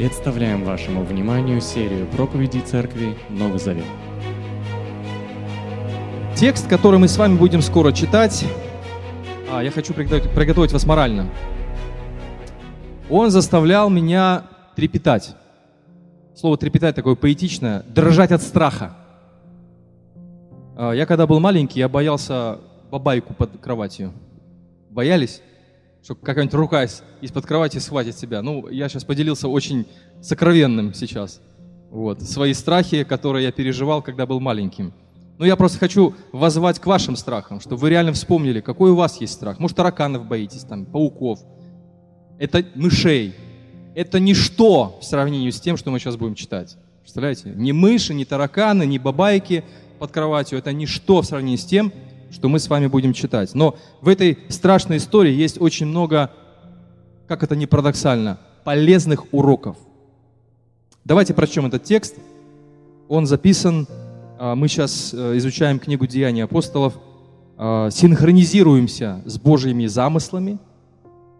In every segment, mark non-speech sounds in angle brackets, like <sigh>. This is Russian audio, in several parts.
Представляем вашему вниманию серию проповедей Церкви Новый Завет. Текст, который мы с вами будем скоро читать, а, я хочу приготовить, приготовить вас морально. Он заставлял меня трепетать. Слово трепетать такое поэтичное, дрожать от страха. А, я когда был маленький, я боялся бабайку под кроватью. Боялись? Что какая-нибудь рука из-под кровати схватит себя. Ну, я сейчас поделился очень сокровенным сейчас. Вот, свои страхи, которые я переживал, когда был маленьким. Но я просто хочу воззвать к вашим страхам, чтобы вы реально вспомнили, какой у вас есть страх. Может, тараканов боитесь, там, пауков. Это мышей. Это ничто в сравнении с тем, что мы сейчас будем читать. Представляете? Ни мыши, ни тараканы, ни бабайки под кроватью. Это ничто в сравнении с тем, что мы с вами будем читать. Но в этой страшной истории есть очень много, как это не парадоксально, полезных уроков. Давайте прочтем этот текст. Он записан, а, мы сейчас э, изучаем книгу Деяний апостолов, а, синхронизируемся с Божьими замыслами.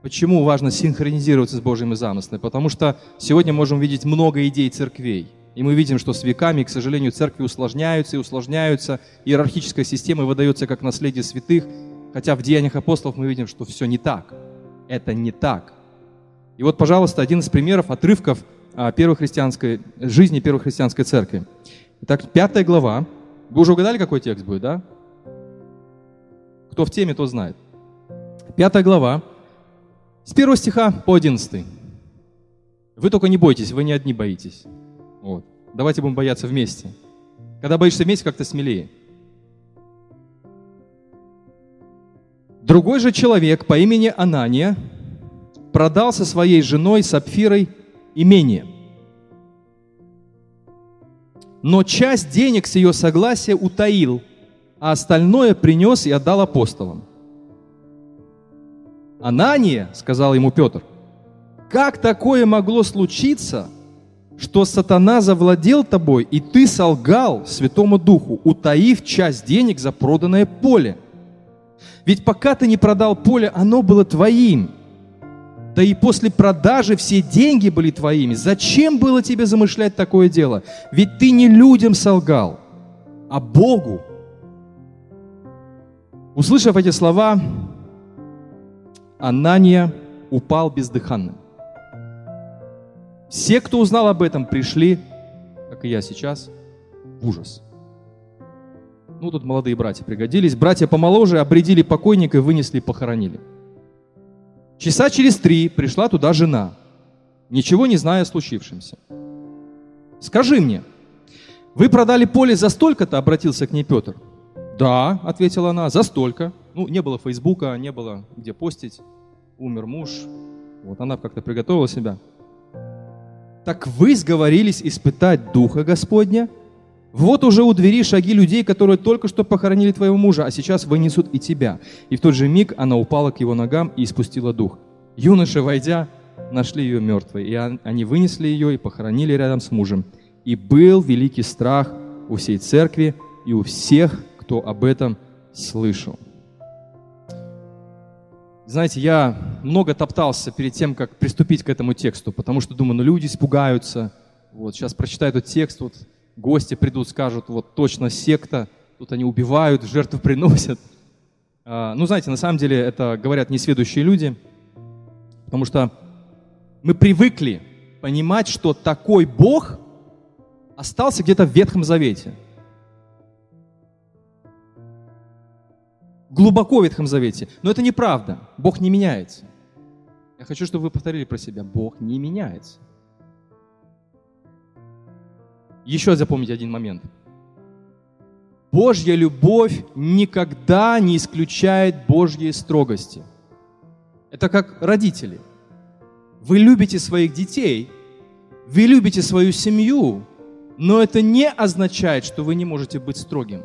Почему важно синхронизироваться с Божьими замыслами? Потому что сегодня можем видеть много идей церквей – и мы видим, что с веками, к сожалению, церкви усложняются и усложняются, иерархическая система выдается как наследие святых, хотя в деяниях апостолов мы видим, что все не так. Это не так. И вот, пожалуйста, один из примеров, отрывков а, первой христианской, жизни первой христианской церкви. Итак, пятая глава. Вы уже угадали, какой текст будет, да? Кто в теме, тот знает. Пятая глава, с первого стиха по одиннадцатый. Вы только не бойтесь, вы не одни боитесь. Вот. Давайте будем бояться вместе. Когда боишься вместе, как-то смелее. Другой же человек по имени Анания продал со своей женой Сапфирой имение. Но часть денег с ее согласия утаил, а остальное принес и отдал апостолам. Анания, сказал ему Петр, как такое могло случиться – что сатана завладел тобой, и ты солгал Святому Духу, утаив часть денег за проданное поле. Ведь пока ты не продал поле, оно было твоим. Да и после продажи все деньги были твоими. Зачем было тебе замышлять такое дело? Ведь ты не людям солгал, а Богу. Услышав эти слова, Анания упал бездыханным. Все, кто узнал об этом, пришли, как и я сейчас, в ужас. Ну, тут молодые братья пригодились. Братья помоложе обредили покойника и вынесли похоронили. Часа через три пришла туда жена, ничего не зная о случившемся. «Скажи мне, вы продали поле за столько-то?» – обратился к ней Петр. «Да», – ответила она, – «за столько». Ну, не было Фейсбука, не было где постить. Умер муж. Вот она как-то приготовила себя. Так вы сговорились испытать Духа Господня? Вот уже у двери шаги людей, которые только что похоронили твоего мужа, а сейчас вынесут и тебя. И в тот же миг она упала к его ногам и испустила дух. Юноши, войдя, нашли ее мертвой, и они вынесли ее и похоронили рядом с мужем. И был великий страх у всей церкви и у всех, кто об этом слышал. Знаете, я много топтался перед тем, как приступить к этому тексту, потому что думаю, ну люди испугаются. Вот сейчас прочитаю этот текст, вот гости придут, скажут, вот точно секта, тут они убивают, жертву приносят. А, ну, знаете, на самом деле это говорят несведущие люди, потому что мы привыкли понимать, что такой Бог остался где-то в Ветхом Завете – глубоко в Ветхом Завете. Но это неправда. Бог не меняется. Я хочу, чтобы вы повторили про себя. Бог не меняется. Еще запомните один момент. Божья любовь никогда не исключает Божьей строгости. Это как родители. Вы любите своих детей, вы любите свою семью, но это не означает, что вы не можете быть строгим.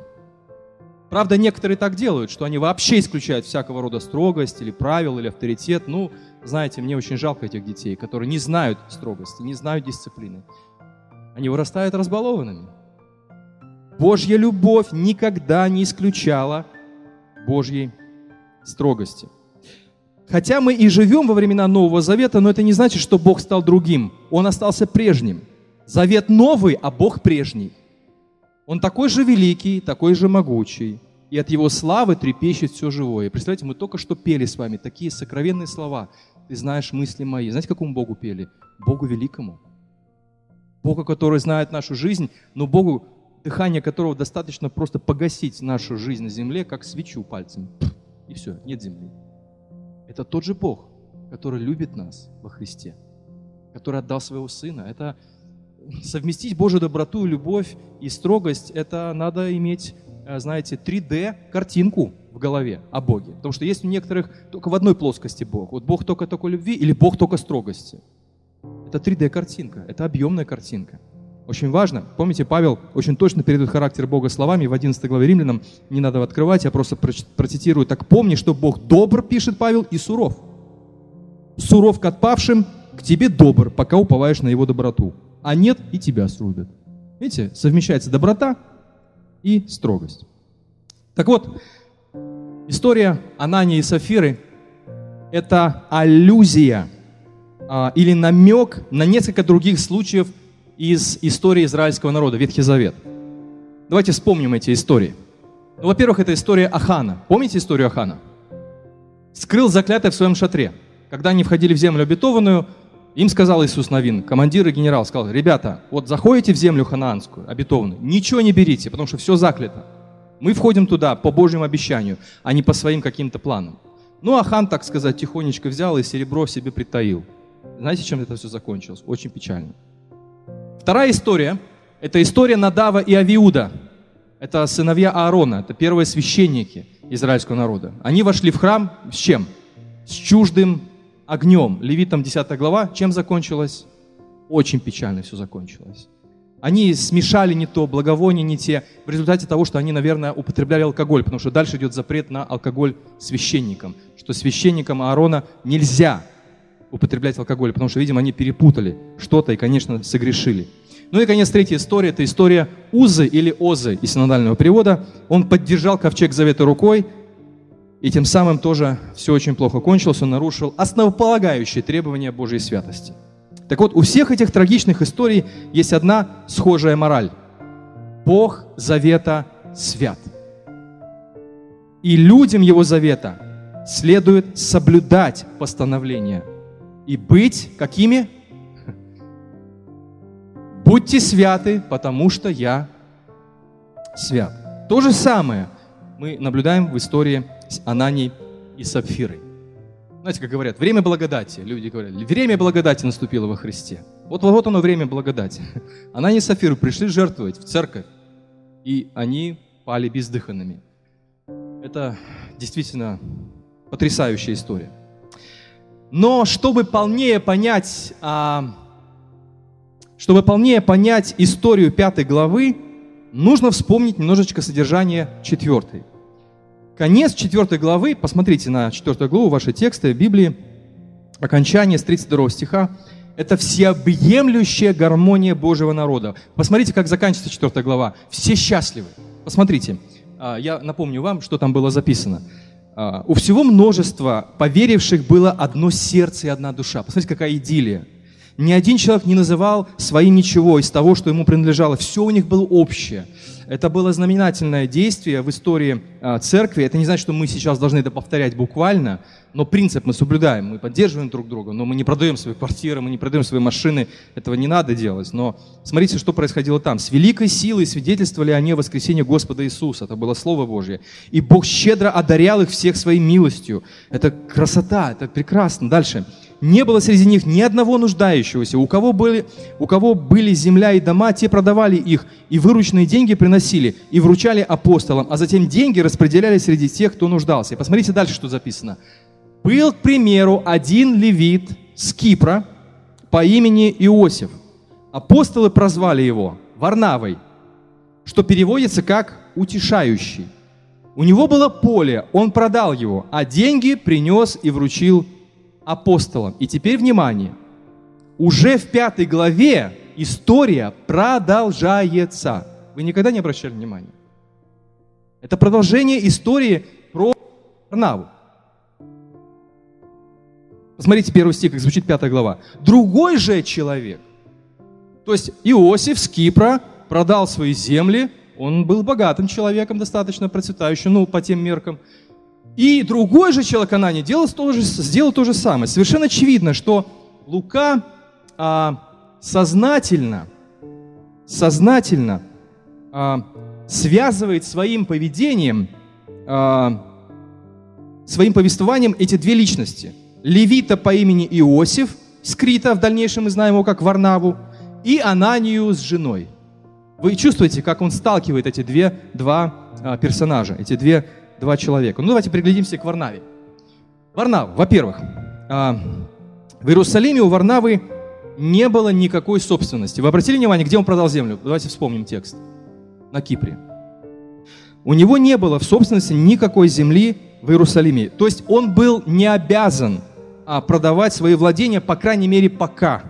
Правда, некоторые так делают, что они вообще исключают всякого рода строгость или правил, или авторитет. Ну, знаете, мне очень жалко этих детей, которые не знают строгости, не знают дисциплины. Они вырастают разбалованными. Божья любовь никогда не исключала Божьей строгости. Хотя мы и живем во времена Нового Завета, но это не значит, что Бог стал другим. Он остался прежним. Завет новый, а Бог прежний. Он такой же великий, такой же могучий. И от Его славы трепещет все живое. Представляете, мы только что пели с вами такие сокровенные слова. Ты знаешь мысли мои. Знаете, какому Богу пели? Богу великому. Богу, который знает нашу жизнь, но Богу, дыхание которого достаточно просто погасить нашу жизнь на земле, как свечу пальцем. И все, нет земли. Это тот же Бог, который любит нас во Христе, который отдал своего Сына. Это совместить Божью доброту, любовь и строгость, это надо иметь, э, знаете, 3D-картинку в голове о Боге. Потому что есть у некоторых только в одной плоскости Бог. Вот Бог только только любви или Бог только строгости. Это 3D-картинка, это объемная картинка. Очень важно. Помните, Павел очень точно передает характер Бога словами в 11 главе Римлянам. Не надо открывать, я просто процитирую. «Так помни, что Бог добр, пишет Павел, и суров. Суров к отпавшим, к тебе добр, пока уповаешь на его доброту а нет, и тебя срубят. Видите, совмещается доброта и строгость. Так вот, история Анании и Сафиры – это аллюзия а, или намек на несколько других случаев из истории израильского народа, Ветхий Завет. Давайте вспомним эти истории. Ну, во-первых, это история Ахана. Помните историю Ахана? Скрыл заклятое в своем шатре. Когда они входили в землю обетованную, им сказал Иисус Новин, командир и генерал, сказал, ребята, вот заходите в землю ханаанскую, обетованную, ничего не берите, потому что все заклято. Мы входим туда по Божьему обещанию, а не по своим каким-то планам. Ну, а хан, так сказать, тихонечко взял и серебро себе притаил. Знаете, чем это все закончилось? Очень печально. Вторая история – это история Надава и Авиуда. Это сыновья Аарона, это первые священники израильского народа. Они вошли в храм с чем? С чуждым огнем. Левитам 10 глава, чем закончилось? Очень печально все закончилось. Они смешали не то, благовония не те, в результате того, что они, наверное, употребляли алкоголь, потому что дальше идет запрет на алкоголь священникам, что священникам Аарона нельзя употреблять алкоголь, потому что, видимо, они перепутали что-то и, конечно, согрешили. Ну и, конец, третья история, это история Узы или Озы из синодального перевода. Он поддержал ковчег завета рукой, и тем самым тоже все очень плохо кончилось, он нарушил основополагающие требования Божьей святости. Так вот, у всех этих трагичных историй есть одна схожая мораль. Бог завета свят. И людям его завета следует соблюдать постановления и быть какими? Будьте святы, потому что я свят. То же самое мы наблюдаем в истории с Ананией и Сапфирой. Знаете, как говорят, время благодати. Люди говорят, время благодати наступило во Христе. Вот, вот оно время благодати. <laughs> Анания и Сапфира пришли жертвовать в церковь, и они пали бездыханными. Это действительно потрясающая история. Но чтобы полнее понять, а, чтобы полнее понять историю пятой главы, нужно вспомнить немножечко содержание четвертой. Конец 4 главы, посмотрите на 4 главу ваши тексты Библии, окончание с 32 стиха, это всеобъемлющая гармония Божьего народа. Посмотрите, как заканчивается 4 глава. Все счастливы. Посмотрите, а, я напомню вам, что там было записано. А, у всего множества поверивших было одно сердце и одна душа. Посмотрите, какая идиллия. Ни один человек не называл своим ничего из того, что ему принадлежало. Все у них было общее. Это было знаменательное действие в истории а, церкви. Это не значит, что мы сейчас должны это повторять буквально, но принцип мы соблюдаем, мы поддерживаем друг друга, но мы не продаем свои квартиры, мы не продаем свои машины, этого не надо делать. Но смотрите, что происходило там. С великой силой свидетельствовали они о воскресении Господа Иисуса, это было Слово Божье. И Бог щедро одарял их всех своей милостью. Это красота, это прекрасно. Дальше не было среди них ни одного нуждающегося. У кого, были, у кого были земля и дома, те продавали их, и вырученные деньги приносили, и вручали апостолам, а затем деньги распределяли среди тех, кто нуждался. И посмотрите дальше, что записано. Был, к примеру, один левит с Кипра по имени Иосиф. Апостолы прозвали его Варнавой, что переводится как «утешающий». У него было поле, он продал его, а деньги принес и вручил апостолам. И теперь внимание. Уже в пятой главе история продолжается. Вы никогда не обращали внимания? Это продолжение истории про Варнаву. Посмотрите первый стих, как звучит пятая глава. Другой же человек, то есть Иосиф с Кипра продал свои земли, он был богатым человеком, достаточно процветающим, ну, по тем меркам. И другой же человек Анани делал то же, сделал то же самое. Совершенно очевидно, что Лука а, сознательно, сознательно а, связывает своим поведением, а, своим повествованием эти две личности. Левита по имени Иосиф, скрита, в дальнейшем мы знаем его как Варнаву, и Ананию с женой. Вы чувствуете, как он сталкивает эти две, два а, персонажа, эти две, два человека. Ну, давайте приглядимся к Варнаве. Варнав, во-первых, а, в Иерусалиме у Варнавы не было никакой собственности. Вы обратили внимание, где он продал землю? Давайте вспомним текст. На Кипре. У него не было в собственности никакой земли в Иерусалиме. То есть он был не обязан а, продавать свои владения, по крайней мере, пока.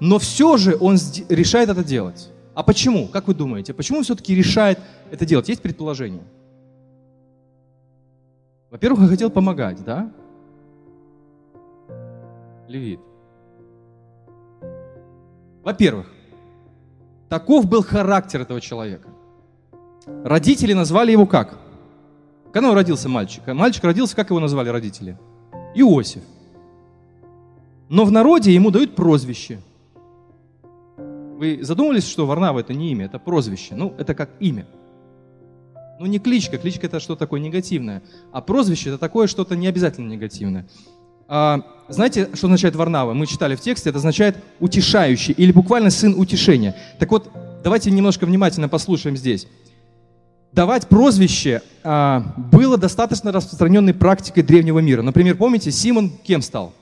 Но все же он решает это делать. А почему? Как вы думаете? Почему он все-таки решает это делать? Есть предположение? Во-первых, он хотел помогать, да? Левит. Во-первых, таков был характер этого человека. Родители назвали его как? Когда он родился мальчик? Мальчик родился, как его назвали родители? Иосиф. Но в народе ему дают прозвище – вы задумывались, что Варнава это не имя, это прозвище? Ну, это как имя. Ну, не кличка, кличка это что такое негативное, а прозвище это такое что-то не обязательно негативное. А, знаете, что означает Варнава? Мы читали в тексте, это означает утешающий или буквально сын утешения. Так вот, давайте немножко внимательно послушаем здесь. Давать прозвище а, было достаточно распространенной практикой древнего мира. Например, помните, Симон кем стал?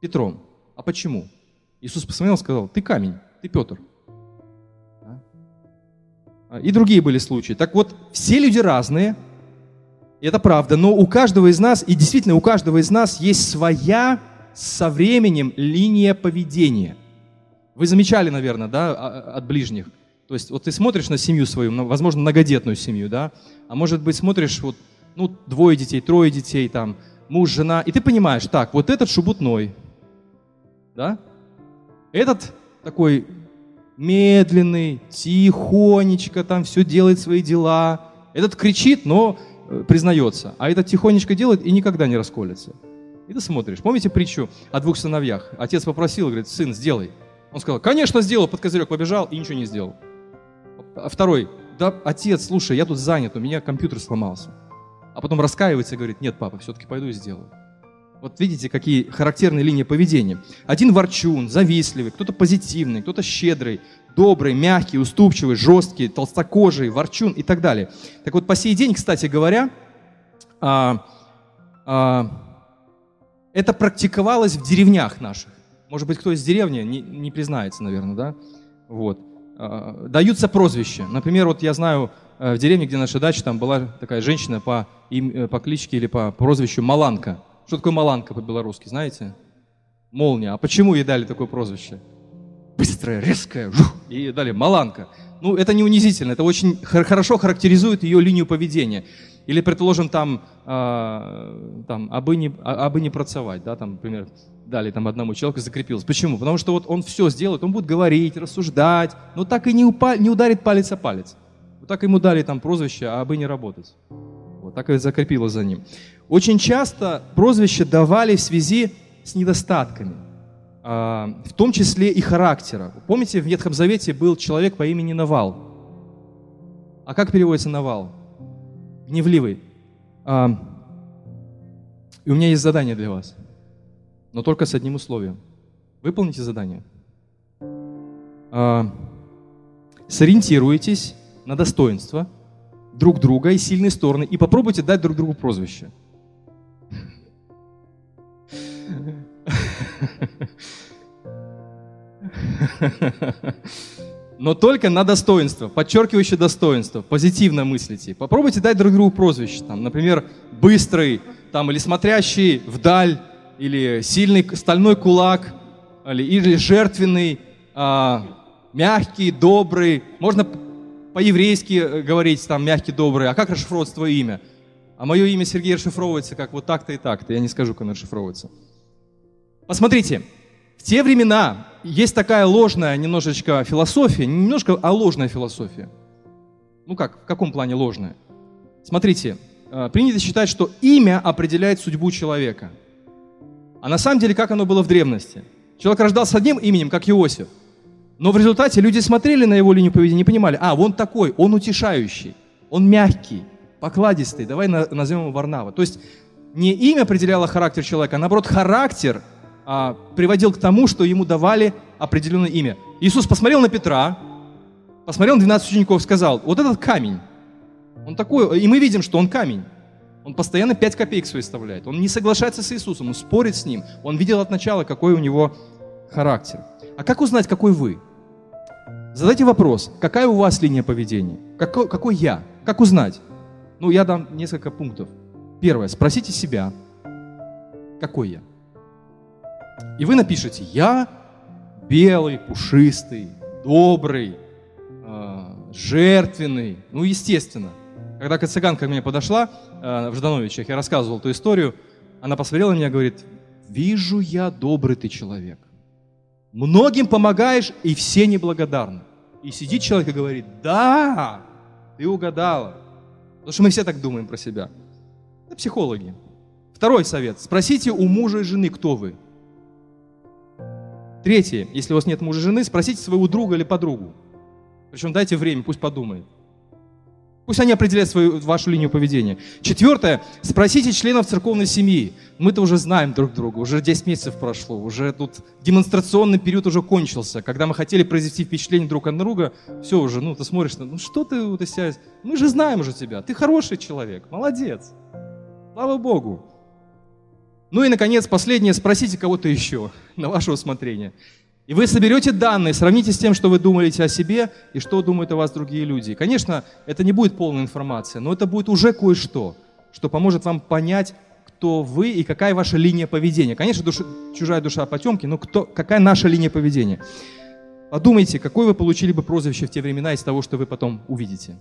Петром. А почему? Иисус посмотрел и сказал, ты камень, ты Петр. А, и другие были случаи. Так вот, все люди разные, и это правда, но у каждого из нас, и действительно у каждого из нас есть своя со временем линия поведения. Вы замечали, наверное, да, а, от ближних. То есть вот ты смотришь на семью свою, возможно, многодетную семью, да, а может быть смотришь вот, ну, двое детей, трое детей, там, муж, жена, и ты понимаешь, так, вот этот шубутной, да, этот такой медленный, тихонечко там все делает свои дела. Этот кричит, но э, признается. А этот тихонечко делает и никогда не расколется. И ты смотришь. Помните притчу о двух сыновьях? Отец попросил, говорит, сын, сделай. Он сказал, конечно, сделал, под козырек побежал и ничего не сделал. А второй, да, отец, слушай, я тут занят, у меня компьютер сломался. А потом раскаивается и говорит, нет, папа, все-таки пойду и сделаю. Вот видите, какие характерные линии поведения. Один ворчун, завистливый, кто-то позитивный, кто-то щедрый, добрый, мягкий, уступчивый, жесткий, толстокожий, ворчун и так далее. Так вот, по сей день, кстати говоря, а, а, это практиковалось в деревнях наших. Может быть, кто из деревни не, не признается, наверное, да? Вот. А, даются прозвища. Например, вот я знаю, э, в деревне, где наша дача, там была такая женщина по, им, э, по кличке или по прозвищу Маланка. Что такое маланка по-белорусски, знаете? Молния. А почему ей дали такое прозвище? Быстрая, резкая, жух, и дали маланка. Ну, это не унизительно, это очень хорошо характеризует ее линию поведения. Или, предположим, там, э, там абы, не, а, абы не працевать, да, там, например, дали там одному человеку закрепилось. Почему? Потому что вот он все сделает, он будет говорить, рассуждать, но так и не, упа- не ударит палец о палец. Вот так ему дали там прозвище, а абы не работать. Вот так и закрепилось за ним. Очень часто прозвища давали в связи с недостатками, а, в том числе и характера. Помните, в Ветхом Завете был человек по имени Навал. А как переводится Навал? Гневливый. А, и у меня есть задание для вас, но только с одним условием. Выполните задание. А, сориентируйтесь на достоинство друг друга и сильные стороны и попробуйте дать друг другу прозвище – но только на достоинство, подчеркивающее достоинство, позитивно мыслите. Попробуйте дать друг другу прозвище, там, например, быстрый, там, или смотрящий вдаль, или сильный стальной кулак, или, или жертвенный, а, мягкий, добрый. Можно по-еврейски э, говорить, там, мягкий, добрый. А как расшифровывать твое имя? А мое имя Сергей расшифровывается как вот так-то и так-то. Я не скажу, как оно расшифровывается. Посмотрите, в те времена есть такая ложная немножечко философия, не немножко, а ложная философия. Ну как, в каком плане ложная? Смотрите, э, принято считать, что имя определяет судьбу человека. А на самом деле, как оно было в древности? Человек рождался одним именем, как Иосиф. Но в результате люди смотрели на его линию поведения и понимали, а, он такой, он утешающий, он мягкий, покладистый, давай назовем его Варнава. То есть не имя определяло характер человека, а наоборот характер а, приводил к тому, что ему давали определенное имя. Иисус посмотрел на Петра, посмотрел на 12 учеников, сказал, вот этот камень, он такой, и мы видим, что он камень. Он постоянно 5 копеек свои вставляет. Он не соглашается с Иисусом, он спорит с ним. Он видел от начала, какой у него характер. А как узнать, какой вы? Задайте вопрос, какая у вас линия поведения? Какой, какой я? Как узнать? Ну, я дам несколько пунктов. Первое, спросите себя, какой я? И вы напишите, я белый, пушистый, добрый, э, жертвенный. Ну, естественно. Когда цыганка ко мне подошла э, в Ждановичах, я рассказывал эту историю, она посмотрела на меня и говорит, вижу я, добрый ты человек. Многим помогаешь, и все неблагодарны. И сидит человек и говорит, да, ты угадала. Потому что мы все так думаем про себя. Это психологи. Второй совет. Спросите у мужа и жены, кто вы. Третье. Если у вас нет мужа и жены, спросите своего друга или подругу. Причем дайте время, пусть подумает. Пусть они определяют свою, вашу линию поведения. Четвертое. Спросите членов церковной семьи. Мы-то уже знаем друг друга, уже 10 месяцев прошло, уже тут демонстрационный период уже кончился. Когда мы хотели произвести впечатление друг от друга, все уже, ну, ты смотришь, ну, что ты вот из себя... Мы же знаем уже тебя, ты хороший человек, молодец. Слава Богу. Ну и, наконец, последнее, спросите кого-то еще на ваше усмотрение. И вы соберете данные, сравните с тем, что вы думаете о себе и что думают о вас другие люди. Конечно, это не будет полная информация, но это будет уже кое-что, что поможет вам понять, кто вы и какая ваша линия поведения. Конечно, душа, чужая душа потемки, но кто, какая наша линия поведения. Подумайте, какое вы получили бы прозвище в те времена из того, что вы потом увидите.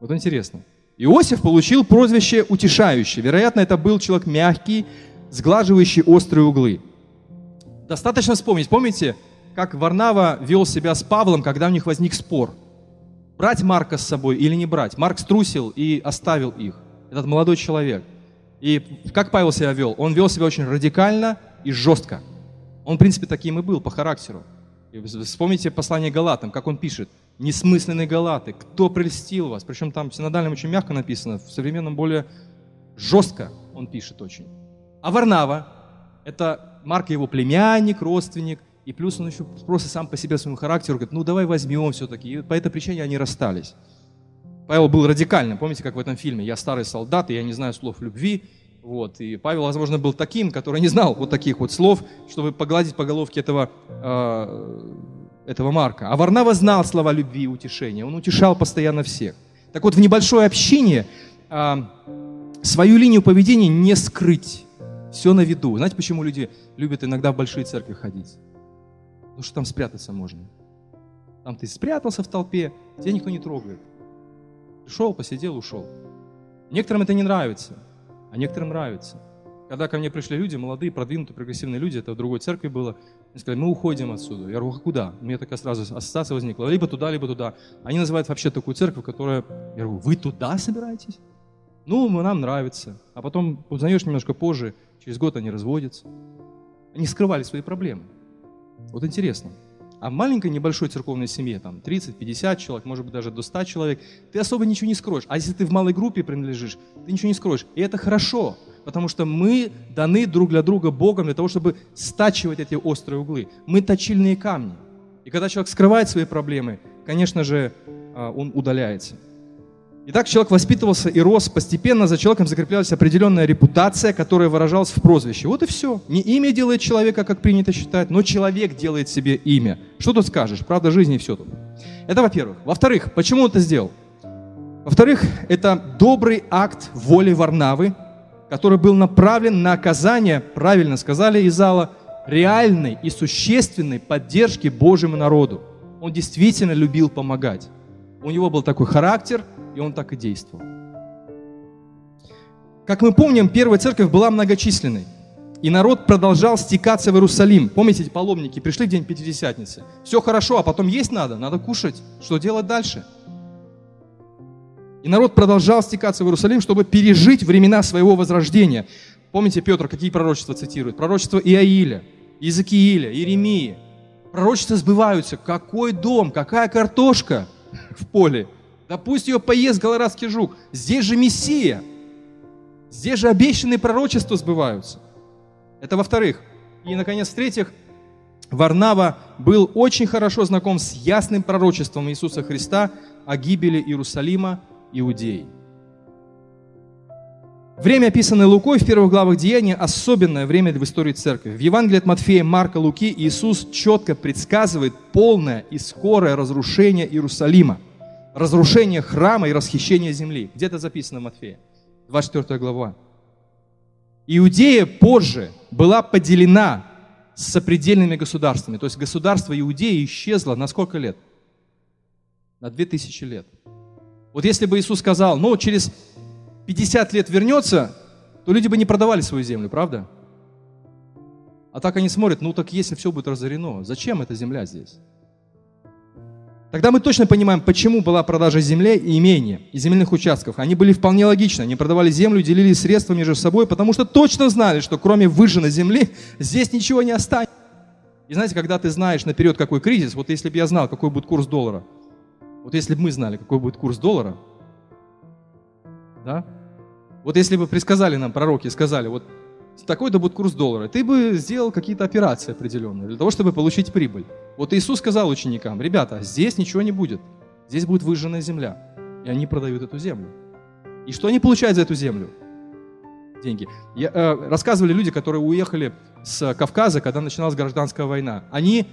Вот интересно. Иосиф получил прозвище «утешающий». Вероятно, это был человек мягкий, сглаживающий острые углы. Достаточно вспомнить, помните, как Варнава вел себя с Павлом, когда у них возник спор. Брать Марка с собой или не брать? Марк струсил и оставил их. Этот молодой человек. И как Павел себя вел? Он вел себя очень радикально и жестко. Он, в принципе, таким и был по характеру. И вспомните послание Галатам, как он пишет. «Несмысленные Галаты, кто прельстил вас?» Причем там в синодальном очень мягко написано, в современном более жестко он пишет очень. А Варнава, это Марк его племянник, родственник, и плюс он еще просто сам по себе своему характеру говорит, ну давай возьмем все-таки. И по этой причине они расстались. Павел был радикальным. Помните, как в этом фильме? Я старый солдат, и я не знаю слов любви. Вот. И Павел, возможно, был таким, который не знал вот таких вот слов, чтобы погладить по головке этого, э, этого Марка. А Варнава знал слова любви и утешения. Он утешал постоянно всех. Так вот, в небольшой общине э, свою линию поведения не скрыть. Все на виду. Знаете, почему люди любят иногда в большие церкви ходить? Потому что там спрятаться можно. Там ты спрятался в толпе, тебя никто не трогает. Пришел, посидел, ушел. Некоторым это не нравится, а некоторым нравится. Когда ко мне пришли люди, молодые, продвинутые, прогрессивные люди, это в другой церкви было, они сказали, мы уходим отсюда. Я говорю, а куда? У меня такая сразу ассоциация возникла, либо туда, либо туда. Они называют вообще такую церковь, которая, я говорю, вы туда собираетесь? Ну, нам нравится. А потом узнаешь немножко позже, через год они разводятся. Они скрывали свои проблемы. Вот интересно. А в маленькой небольшой церковной семье, там 30-50 человек, может быть даже до 100 человек, ты особо ничего не скроешь. А если ты в малой группе принадлежишь, ты ничего не скроешь. И это хорошо, потому что мы даны друг для друга Богом для того, чтобы стачивать эти острые углы. Мы точильные камни. И когда человек скрывает свои проблемы, конечно же, а, он удаляется. Итак, человек воспитывался и рос, постепенно за человеком закреплялась определенная репутация, которая выражалась в прозвище. Вот и все. Не имя делает человека, как принято считать, но человек делает себе имя. Что тут скажешь? Правда жизни и все тут. Это во-первых. Во-вторых, почему он это сделал? Во-вторых, это добрый акт воли Варнавы, который был направлен на оказание, правильно сказали из зала, реальной и существенной поддержки Божьему народу. Он действительно любил помогать. У него был такой характер – и он так и действовал. Как мы помним, первая церковь была многочисленной. И народ продолжал стекаться в Иерусалим. Помните, эти паломники пришли в день Пятидесятницы. Все хорошо, а потом есть надо, надо кушать. Что делать дальше? И народ продолжал стекаться в Иерусалим, чтобы пережить времена своего возрождения. Помните, Петр какие пророчества цитирует? Пророчество Иаиля, Иезекииля, Иеремии. Пророчества сбываются. Какой дом, какая картошка в поле. Да пусть ее поест голорадский жук. Здесь же Мессия. Здесь же обещанные пророчества сбываются. Это во-вторых. И, наконец, в-третьих, Варнава был очень хорошо знаком с ясным пророчеством Иисуса Христа о гибели Иерусалима, Иудеи. Время, описанное Лукой в первых главах Деяния, особенное время в истории церкви. В Евангелии от Матфея, Марка, Луки Иисус четко предсказывает полное и скорое разрушение Иерусалима, разрушение храма и расхищение земли. Где это записано в Матфея? 24 глава. Иудея позже была поделена с сопредельными государствами. То есть государство Иудеи исчезло на сколько лет? На 2000 лет. Вот если бы Иисус сказал, ну, через 50 лет вернется, то люди бы не продавали свою землю, правда? А так они смотрят, ну так если все будет разорено, зачем эта земля здесь? Тогда мы точно понимаем, почему была продажа земли и имения, и земельных участков. Они были вполне логичны. Они продавали землю, делили средства между собой, потому что точно знали, что кроме выжженной земли <laughs> здесь ничего не останется. И знаете, когда ты знаешь наперед, какой кризис, вот если бы я знал, какой будет курс доллара, вот если бы мы знали, какой будет курс доллара, да, вот если бы предсказали нам пророки, сказали, вот такой-то будет курс доллара, ты бы сделал какие-то операции определенные для того, чтобы получить прибыль. Вот Иисус сказал ученикам, ребята, здесь ничего не будет, здесь будет выжженная земля. И они продают эту землю. И что они получают за эту землю? Деньги. Я, э, рассказывали люди, которые уехали с Кавказа, когда начиналась гражданская война. Они,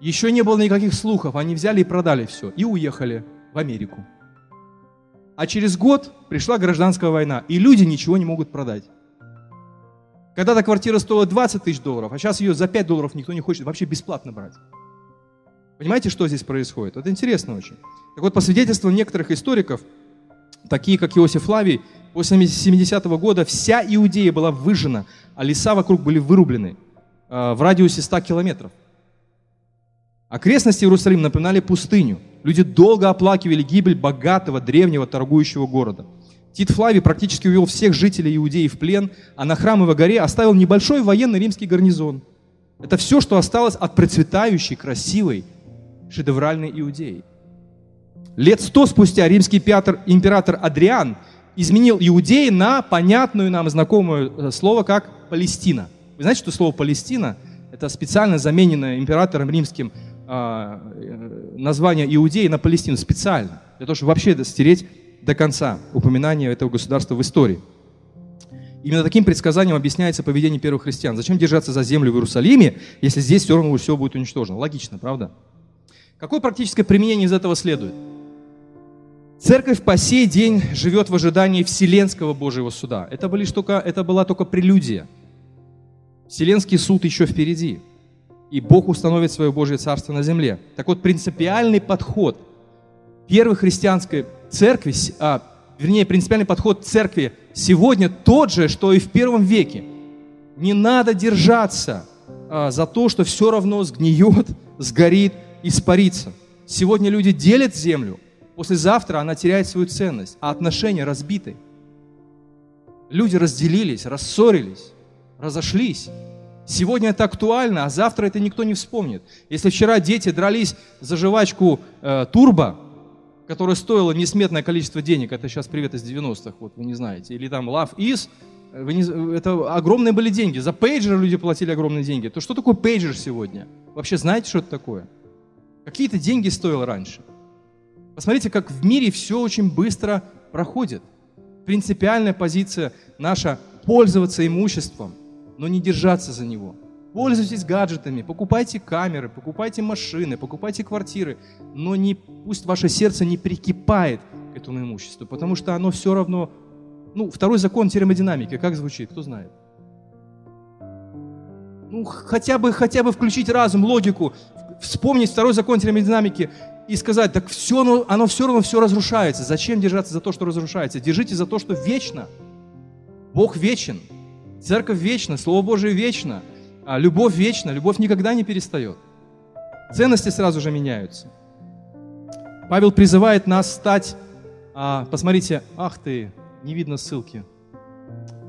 еще не было никаких слухов, они взяли и продали все. И уехали в Америку. А через год пришла гражданская война, и люди ничего не могут продать. Когда-то квартира стоила 20 тысяч долларов, а сейчас ее за 5 долларов никто не хочет вообще бесплатно брать. Понимаете, что здесь происходит? Это интересно очень. Так вот, по свидетельству некоторых историков, такие как Иосиф Лавий, после 70-го года вся Иудея была выжжена, а леса вокруг были вырублены э, в радиусе 100 километров. Окрестности Иерусалима напоминали пустыню. Люди долго оплакивали гибель богатого, древнего, торгующего города. Тит Флавий практически увел всех жителей Иудеи в плен, а на Храмовой горе оставил небольшой военный римский гарнизон. Это все, что осталось от процветающей, красивой, шедевральной Иудеи. Лет сто спустя римский император Адриан изменил Иудеи на понятную нам знакомое э, слово, как Палестина. Вы знаете, что слово Палестина – это специально замененное императором римским а, э, название Иудеи на Палестину специально, для того, чтобы вообще стереть до конца упоминание этого государства в истории. Именно таким предсказанием объясняется поведение первых христиан. Зачем держаться за землю в Иерусалиме, если здесь все равно все будет уничтожено? Логично, правда? Какое практическое применение из этого следует? Церковь по сей день живет в ожидании Вселенского Божьего суда. Это, были только, это была только прелюдия. Вселенский суд еще впереди. И Бог установит свое Божье Царство на земле. Так вот, принципиальный подход первой христианской церкви, а, вернее, принципиальный подход церкви сегодня тот же, что и в первом веке. Не надо держаться а, за то, что все равно сгниет, сгорит, испарится. Сегодня люди делят землю, послезавтра она теряет свою ценность, а отношения разбиты. Люди разделились, рассорились, разошлись. Сегодня это актуально, а завтра это никто не вспомнит. Если вчера дети дрались за жвачку э, турбо, которая стоила несметное количество денег, это сейчас привет из 90-х, вот вы не знаете, или там Love Is, вы не, это огромные были деньги. За пейджер люди платили огромные деньги. То что такое пейджер сегодня? Вообще знаете, что это такое? Какие-то деньги стоило раньше. Посмотрите, как в мире все очень быстро проходит. Принципиальная позиция наша – пользоваться имуществом, но не держаться за него – Пользуйтесь гаджетами, покупайте камеры, покупайте машины, покупайте квартиры, но не, пусть ваше сердце не прикипает к этому имуществу, потому что оно все равно... Ну, второй закон термодинамики, как звучит, кто знает? Ну, хотя бы, хотя бы включить разум, логику, вспомнить второй закон термодинамики и сказать, так все, оно, оно все равно все разрушается. Зачем держаться за то, что разрушается? Держите за то, что вечно. Бог вечен, церковь вечна, Слово Божие вечно, а любовь вечна, любовь никогда не перестает. Ценности сразу же меняются. Павел призывает нас стать, а, посмотрите, ах ты, не видно ссылки.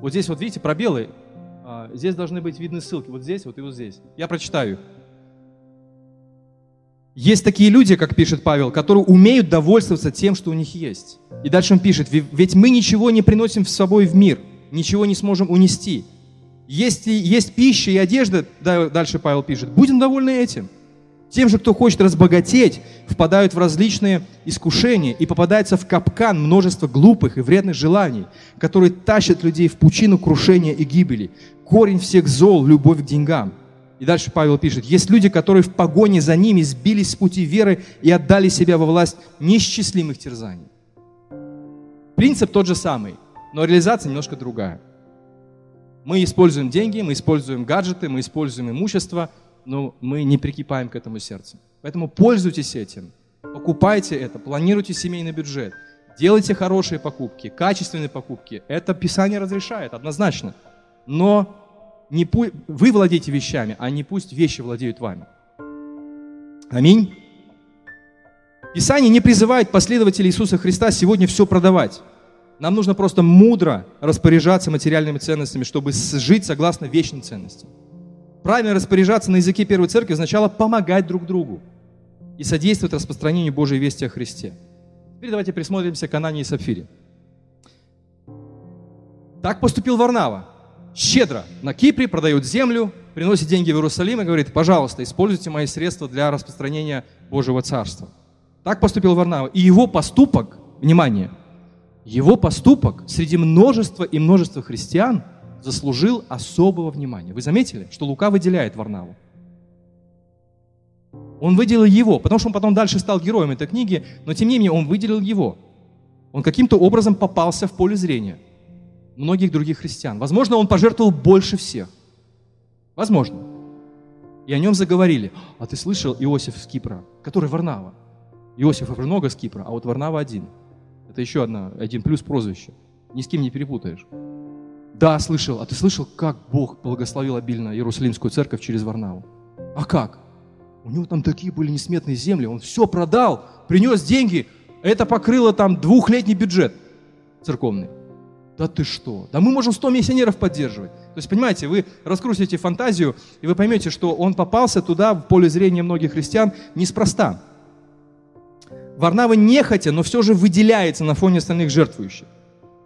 Вот здесь вот видите пробелы, а, здесь должны быть видны ссылки, вот здесь вот и вот здесь. Я прочитаю. Есть такие люди, как пишет Павел, которые умеют довольствоваться тем, что у них есть. И дальше он пишет, ведь мы ничего не приносим с собой в мир, ничего не сможем унести. Если есть пища и одежда, дальше Павел пишет, будем довольны этим. Тем же, кто хочет разбогатеть, впадают в различные искушения и попадается в капкан множество глупых и вредных желаний, которые тащат людей в пучину крушения и гибели. Корень всех зол – любовь к деньгам. И дальше Павел пишет, есть люди, которые в погоне за ними сбились с пути веры и отдали себя во власть неисчислимых терзаний. Принцип тот же самый, но реализация немножко другая. Мы используем деньги, мы используем гаджеты, мы используем имущество – но мы не прикипаем к этому сердцем. Поэтому пользуйтесь этим, покупайте это, планируйте семейный бюджет, делайте хорошие покупки, качественные покупки. Это Писание разрешает, однозначно. Но не пу... вы владеете вещами, а не пусть вещи владеют вами. Аминь. Писание не призывает последователей Иисуса Христа сегодня все продавать. Нам нужно просто мудро распоряжаться материальными ценностями, чтобы жить согласно вечным ценностям. Правильно распоряжаться на языке Первой Церкви означало помогать друг другу и содействовать распространению Божьей вести о Христе. Теперь давайте присмотримся к Анании и Сапфире. Так поступил Варнава. Щедро на Кипре продает землю, приносит деньги в Иерусалим и говорит, пожалуйста, используйте мои средства для распространения Божьего Царства. Так поступил Варнава. И его поступок, внимание, его поступок среди множества и множества христиан – заслужил особого внимания. Вы заметили, что Лука выделяет Варнаву? Он выделил его, потому что он потом дальше стал героем этой книги, но тем не менее он выделил его. Он каким-то образом попался в поле зрения многих других христиан. Возможно, он пожертвовал больше всех. Возможно. И о нем заговорили. А ты слышал Иосиф с Кипра, который Варнава? Иосифа много с Кипра, а вот Варнава один. Это еще одна, один плюс прозвище. Ни с кем не перепутаешь. Да, слышал. А ты слышал, как Бог благословил обильно Иерусалимскую церковь через Варнаву? А как? У него там такие были несметные земли. Он все продал, принес деньги. Это покрыло там двухлетний бюджет церковный. Да ты что? Да мы можем 100 миссионеров поддерживать. То есть, понимаете, вы раскрутите фантазию, и вы поймете, что он попался туда, в поле зрения многих христиан, неспроста. Варнава нехотя, но все же выделяется на фоне остальных жертвующих.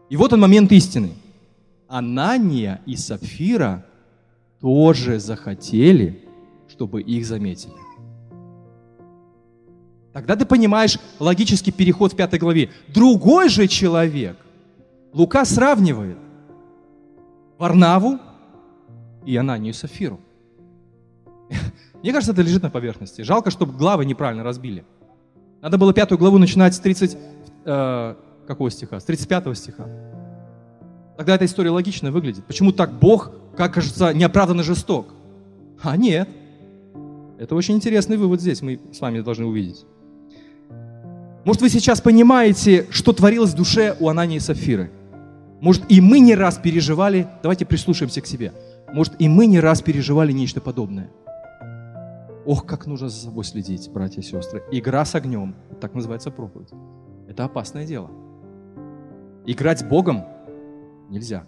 И вот он момент истины – Анания и Сапфира тоже захотели, чтобы их заметили. Тогда ты понимаешь логический переход в пятой главе. Другой же человек, Лука сравнивает Варнаву и Ананию и Сафиру. <laughs> Мне кажется, это лежит на поверхности. Жалко, чтобы главы неправильно разбили. Надо было пятую главу начинать с 30, э, какого стиха? С 35 стиха. Тогда эта история логично выглядит. Почему так Бог, как кажется, неоправданно жесток? А нет. Это очень интересный вывод здесь, мы с вами должны увидеть. Может, вы сейчас понимаете, что творилось в душе у Анании и Сафиры? Может, и мы не раз переживали, давайте прислушаемся к себе, может, и мы не раз переживали нечто подобное. Ох, как нужно за собой следить, братья и сестры. Игра с огнем, так называется проповедь. Это опасное дело. Играть с Богом Нельзя.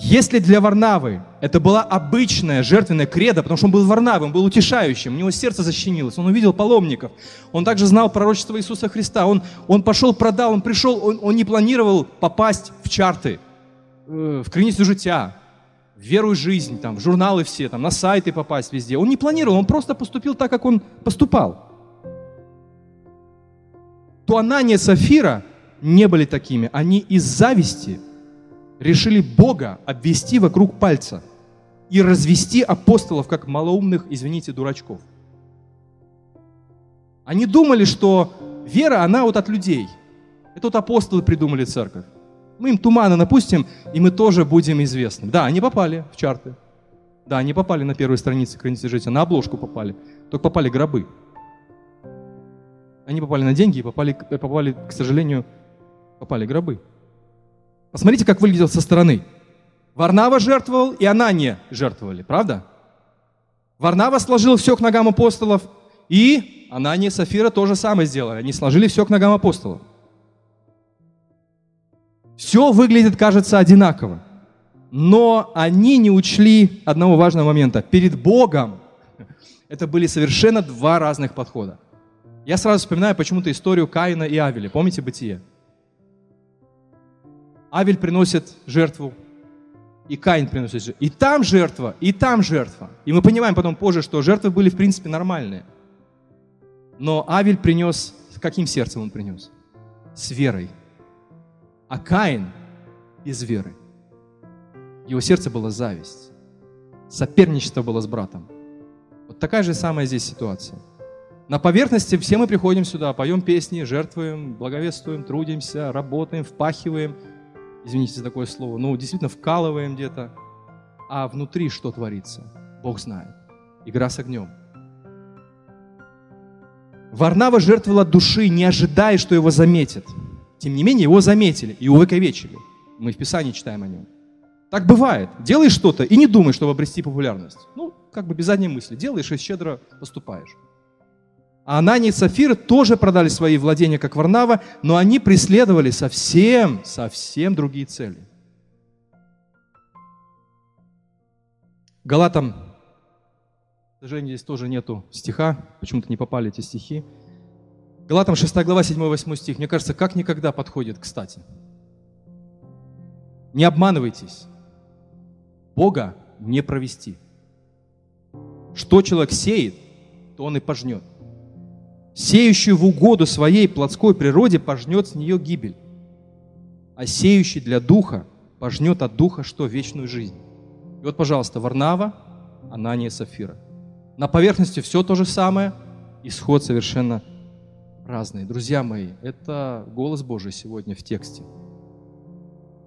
Если для Варнавы это была обычная жертвенная кредо, потому что он был Варнавым, был утешающим, у него сердце защемилось, он увидел паломников, он также знал пророчество Иисуса Христа, он, он пошел, продал, он пришел, он, он не планировал попасть в чарты, э, в креницу життя, в веру и жизнь, там, в журналы все, там, на сайты попасть везде. Он не планировал, он просто поступил так, как он поступал. То Анания Сафира – не были такими. Они из зависти решили Бога обвести вокруг пальца и развести апостолов как малоумных, извините, дурачков. Они думали, что вера, она вот от людей. Это вот апостолы придумали церковь. Мы им туманы напустим, и мы тоже будем известны. Да, они попали в чарты. Да, они попали на первые страницы хранителя жития, на обложку попали. Только попали гробы. Они попали на деньги и попали, попали, к сожалению, попали гробы. Посмотрите, как выглядел со стороны. Варнава жертвовал, и Анания жертвовали, правда? Варнава сложил все к ногам апостолов, и Анания и Сафира то же самое сделали. Они сложили все к ногам апостолов. Все выглядит, кажется, одинаково. Но они не учли одного важного момента. Перед Богом это были совершенно два разных подхода. Я сразу вспоминаю почему-то историю Каина и Авеля. Помните бытие? Авель приносит жертву, и Каин приносит жертву. И там жертва, и там жертва. И мы понимаем потом позже, что жертвы были в принципе нормальные. Но Авель принес, с каким сердцем он принес? С верой. А Каин без веры. Его сердце было зависть. Соперничество было с братом. Вот такая же самая здесь ситуация. На поверхности все мы приходим сюда, поем песни, жертвуем, благовествуем, трудимся, работаем, впахиваем. Извините за такое слово. Ну, действительно, вкалываем где-то. А внутри что творится? Бог знает. Игра с огнем. Варнава жертвовала души, не ожидая, что его заметят. Тем не менее, его заметили и увековечили. Мы в Писании читаем о нем. Так бывает. Делаешь что-то и не думай, чтобы обрести популярность. Ну, как бы без задней мысли. Делаешь и щедро поступаешь. А Анания и Сафир тоже продали свои владения, как Варнава, но они преследовали совсем, совсем другие цели. Галатам, к сожалению, здесь тоже нету стиха, почему-то не попали эти стихи. Галатам 6 глава 7-8 стих, мне кажется, как никогда подходит, кстати. Не обманывайтесь. Бога не провести. Что человек сеет, то он и пожнет. Сеющий в угоду своей плотской природе пожнет с нее гибель, а сеющий для духа пожнет от духа что? Вечную жизнь. И вот, пожалуйста, Варнава, Анания, Сафира. На поверхности все то же самое, исход совершенно разный. Друзья мои, это голос Божий сегодня в тексте.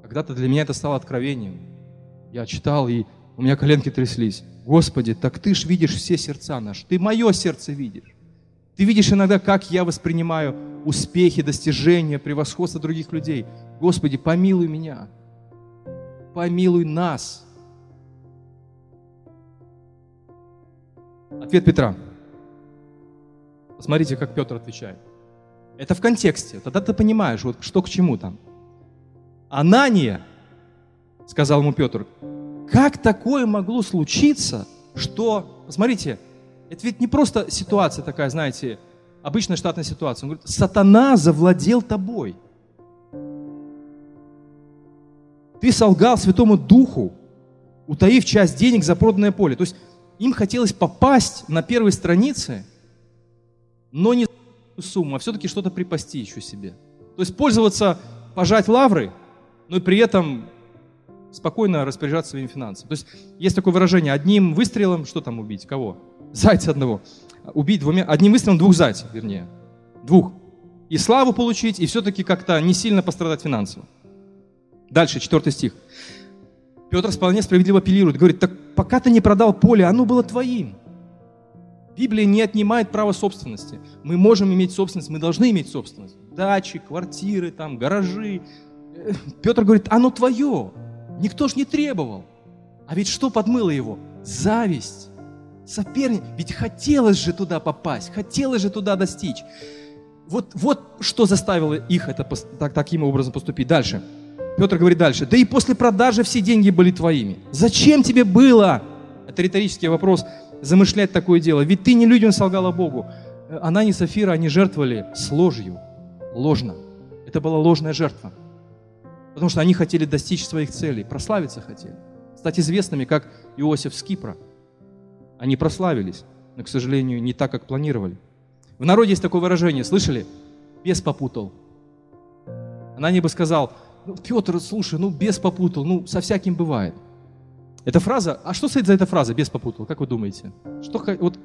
Когда-то для меня это стало откровением. Я читал, и у меня коленки тряслись. Господи, так ты ж видишь все сердца наши. Ты мое сердце видишь. Ты видишь иногда, как я воспринимаю успехи, достижения, превосходство других людей. Господи, помилуй меня. Помилуй нас. Ответ Петра. Посмотрите, как Петр отвечает. Это в контексте. Тогда ты понимаешь, вот что к чему там. Анания, сказал ему Петр, как такое могло случиться, что, посмотрите, это ведь не просто ситуация такая, знаете, обычная штатная ситуация. Он говорит, сатана завладел тобой. Ты солгал Святому Духу, утаив часть денег за проданное поле. То есть им хотелось попасть на первой странице, но не сумму, а все-таки что-то припасти еще себе. То есть пользоваться, пожать лавры, но и при этом спокойно распоряжаться своими финансами. То есть есть такое выражение, одним выстрелом, что там убить, кого? Зайца одного. Убить двумя, одним выстрелом двух зайцев, вернее. Двух. И славу получить, и все-таки как-то не сильно пострадать финансово. Дальше, четвертый стих. Петр вполне справедливо апеллирует, говорит, так пока ты не продал поле, оно было твоим. Библия не отнимает право собственности. Мы можем иметь собственность, мы должны иметь собственность. Дачи, квартиры, там, гаражи. Э, Петр говорит, оно твое. Никто ж не требовал. А ведь что подмыло его? Зависть. Соперник. Ведь хотелось же туда попасть, хотелось же туда достичь. Вот, вот что заставило их это, так, таким образом поступить. Дальше. Петр говорит дальше. Да и после продажи все деньги были твоими. Зачем тебе было? Это риторический вопрос замышлять такое дело. Ведь ты не людям солгала Богу. Э, она не Сафира, они жертвовали с ложью. Ложно. Это была ложная жертва. Потому что они хотели достичь своих целей, прославиться хотели. Стать известными, как Иосиф с Кипра. Они прославились, но, к сожалению, не так, как планировали. В народе есть такое выражение, слышали? Бес попутал. Она не бы сказал, ну, Петр, слушай, ну бес попутал, ну со всяким бывает. Эта фраза, а что стоит за эта фраза, без попутал, как вы думаете? Что, вот,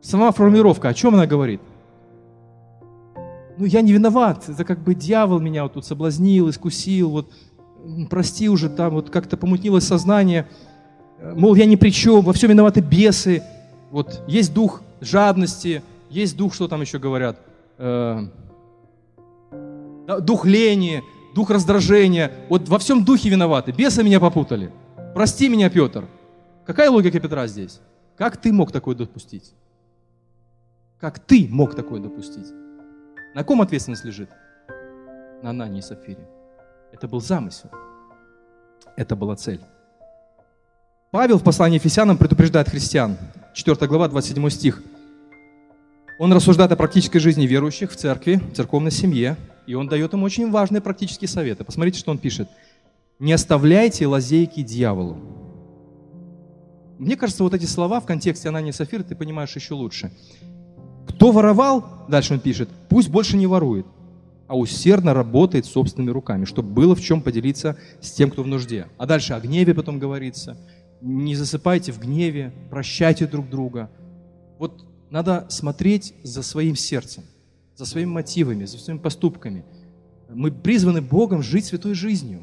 сама формулировка, о чем она говорит? Ну, я не виноват, это как бы дьявол меня вот тут соблазнил, искусил, вот, прости уже там, вот как-то помутнилось сознание, мол, я ни при чем, во всем виноваты бесы, вот, есть дух жадности, есть дух, что там еще говорят, э, дух лени, дух раздражения. Вот во всем духе виноваты. Бесы меня попутали. Прости меня, Петр. Какая логика Петра здесь? Как ты мог такое допустить? Как ты мог такое допустить? На ком ответственность лежит? На Анании и Сапфире. Это был замысел. Это была цель. Павел в послании Ефесянам предупреждает христиан. 4 глава, 27 стих. Он рассуждает о практической жизни верующих в церкви, в церковной семье, и он дает им очень важные практические советы. Посмотрите, что он пишет. «Не оставляйте лазейки дьяволу». Мне кажется, вот эти слова в контексте Анании Сафира ты понимаешь еще лучше. Кто воровал, дальше он пишет, пусть больше не ворует, а усердно работает собственными руками, чтобы было в чем поделиться с тем, кто в нужде. А дальше о гневе потом говорится. Не засыпайте в гневе, прощайте друг друга. Вот надо смотреть за своим сердцем, за своими мотивами, за своими поступками. Мы призваны Богом жить святой жизнью.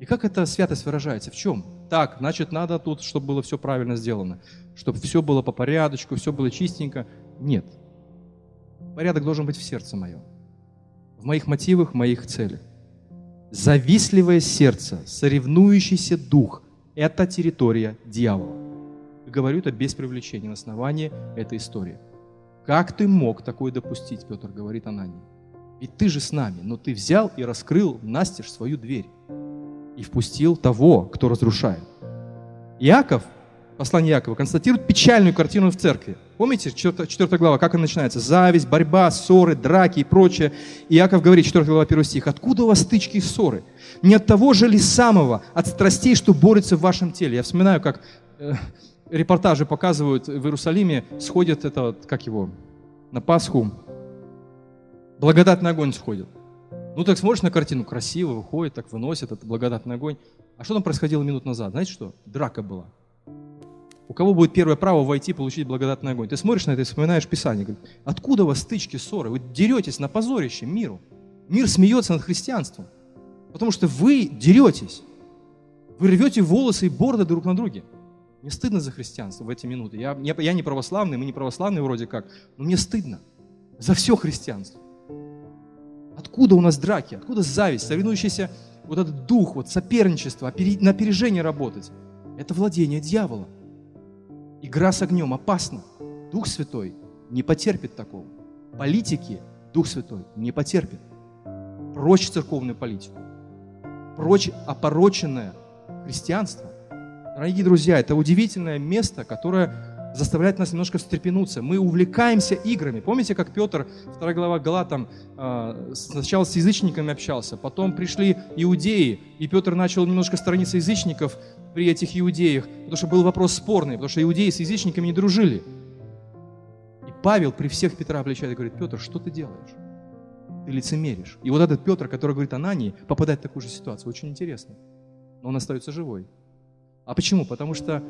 И как эта святость выражается? В чем? Так, значит, надо тут, чтобы было все правильно сделано, чтобы все было по порядочку, все было чистенько. Нет. Порядок должен быть в сердце моем, в моих мотивах, в моих целях. Завистливое сердце, соревнующийся дух – это территория дьявола. Говорю это без привлечения на основании этой истории. Как ты мог такое допустить, Петр говорит Анании? Ведь ты же с нами, но ты взял и раскрыл настежь свою дверь и впустил того, кто разрушает. Иаков послание Якова констатирует печальную картину в церкви. Помните, 4, 4 глава, как она начинается? Зависть, борьба, ссоры, драки и прочее. И Яков говорит, 4 глава, 1 стих, «Откуда у вас стычки и ссоры? Не от того же ли самого, от страстей, что борется в вашем теле?» Я вспоминаю, как э, репортажи показывают в Иерусалиме, сходит это, как его, на Пасху, благодатный огонь сходит. Ну, так смотришь на картину, красиво выходит, так выносит этот благодатный огонь. А что там происходило минут назад? Знаете что? Драка была. У кого будет первое право войти, получить благодатный огонь? Ты смотришь на это и вспоминаешь Писание. Говорит, откуда у вас стычки, ссоры? Вы деретесь на позорище миру. Мир смеется над христианством. Потому что вы деретесь. Вы рвете волосы и бороды друг на друге. Мне стыдно за христианство в эти минуты. Я, я, я не православный, мы не православные вроде как, но мне стыдно за все христианство. Откуда у нас драки? Откуда зависть? Соревнующийся вот этот дух, вот соперничество, на опережение работать. Это владение дьявола. Игра с огнем опасна. Дух Святой не потерпит такого. Политики Дух Святой не потерпит. Прочь церковную политику. Прочь опороченное христианство. Дорогие друзья, это удивительное место, которое заставляет нас немножко встрепенуться. Мы увлекаемся играми. Помните, как Петр, 2 глава Галатам, а, сначала с язычниками общался, потом пришли иудеи, и Петр начал немножко сторониться язычников при этих иудеях, потому что был вопрос спорный, потому что иудеи с язычниками не дружили. И Павел при всех Петра обличает и говорит, Петр, что ты делаешь? Ты лицемеришь. И вот этот Петр, который говорит о Анании, попадает в такую же ситуацию. Очень интересно. Но он остается живой. А почему? Потому что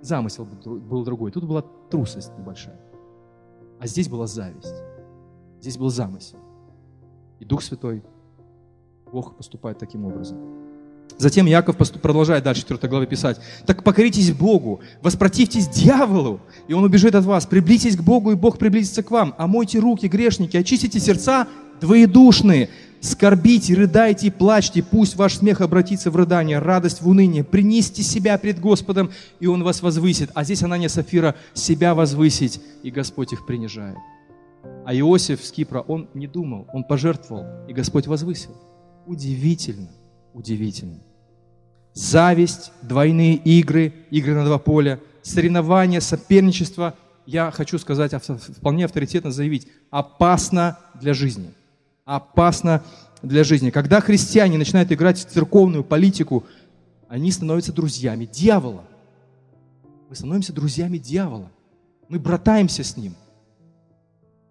замысел был другой. Тут была трусость небольшая. А здесь была зависть. Здесь был замысел. И Дух Святой, Бог поступает таким образом. Затем Яков продолжает дальше 4 главы писать. «Так покоритесь Богу, воспротивьтесь дьяволу, и он убежит от вас. Приблизитесь к Богу, и Бог приблизится к вам. Омойте руки, грешники, очистите сердца двоедушные, Скорбите, рыдайте и плачьте, пусть ваш смех обратится в рыдание, радость в уныние. Принесите себя пред Господом, и Он вас возвысит. А здесь она не Сафира себя возвысить, и Господь их принижает. А Иосиф с Кипра, он не думал, он пожертвовал, и Господь возвысил. Удивительно, удивительно. Зависть, двойные игры, игры на два поля, соревнования, соперничество, я хочу сказать, вполне авторитетно заявить, опасно для жизни опасно для жизни. Когда христиане начинают играть в церковную политику, они становятся друзьями дьявола. Мы становимся друзьями дьявола. Мы братаемся с ним.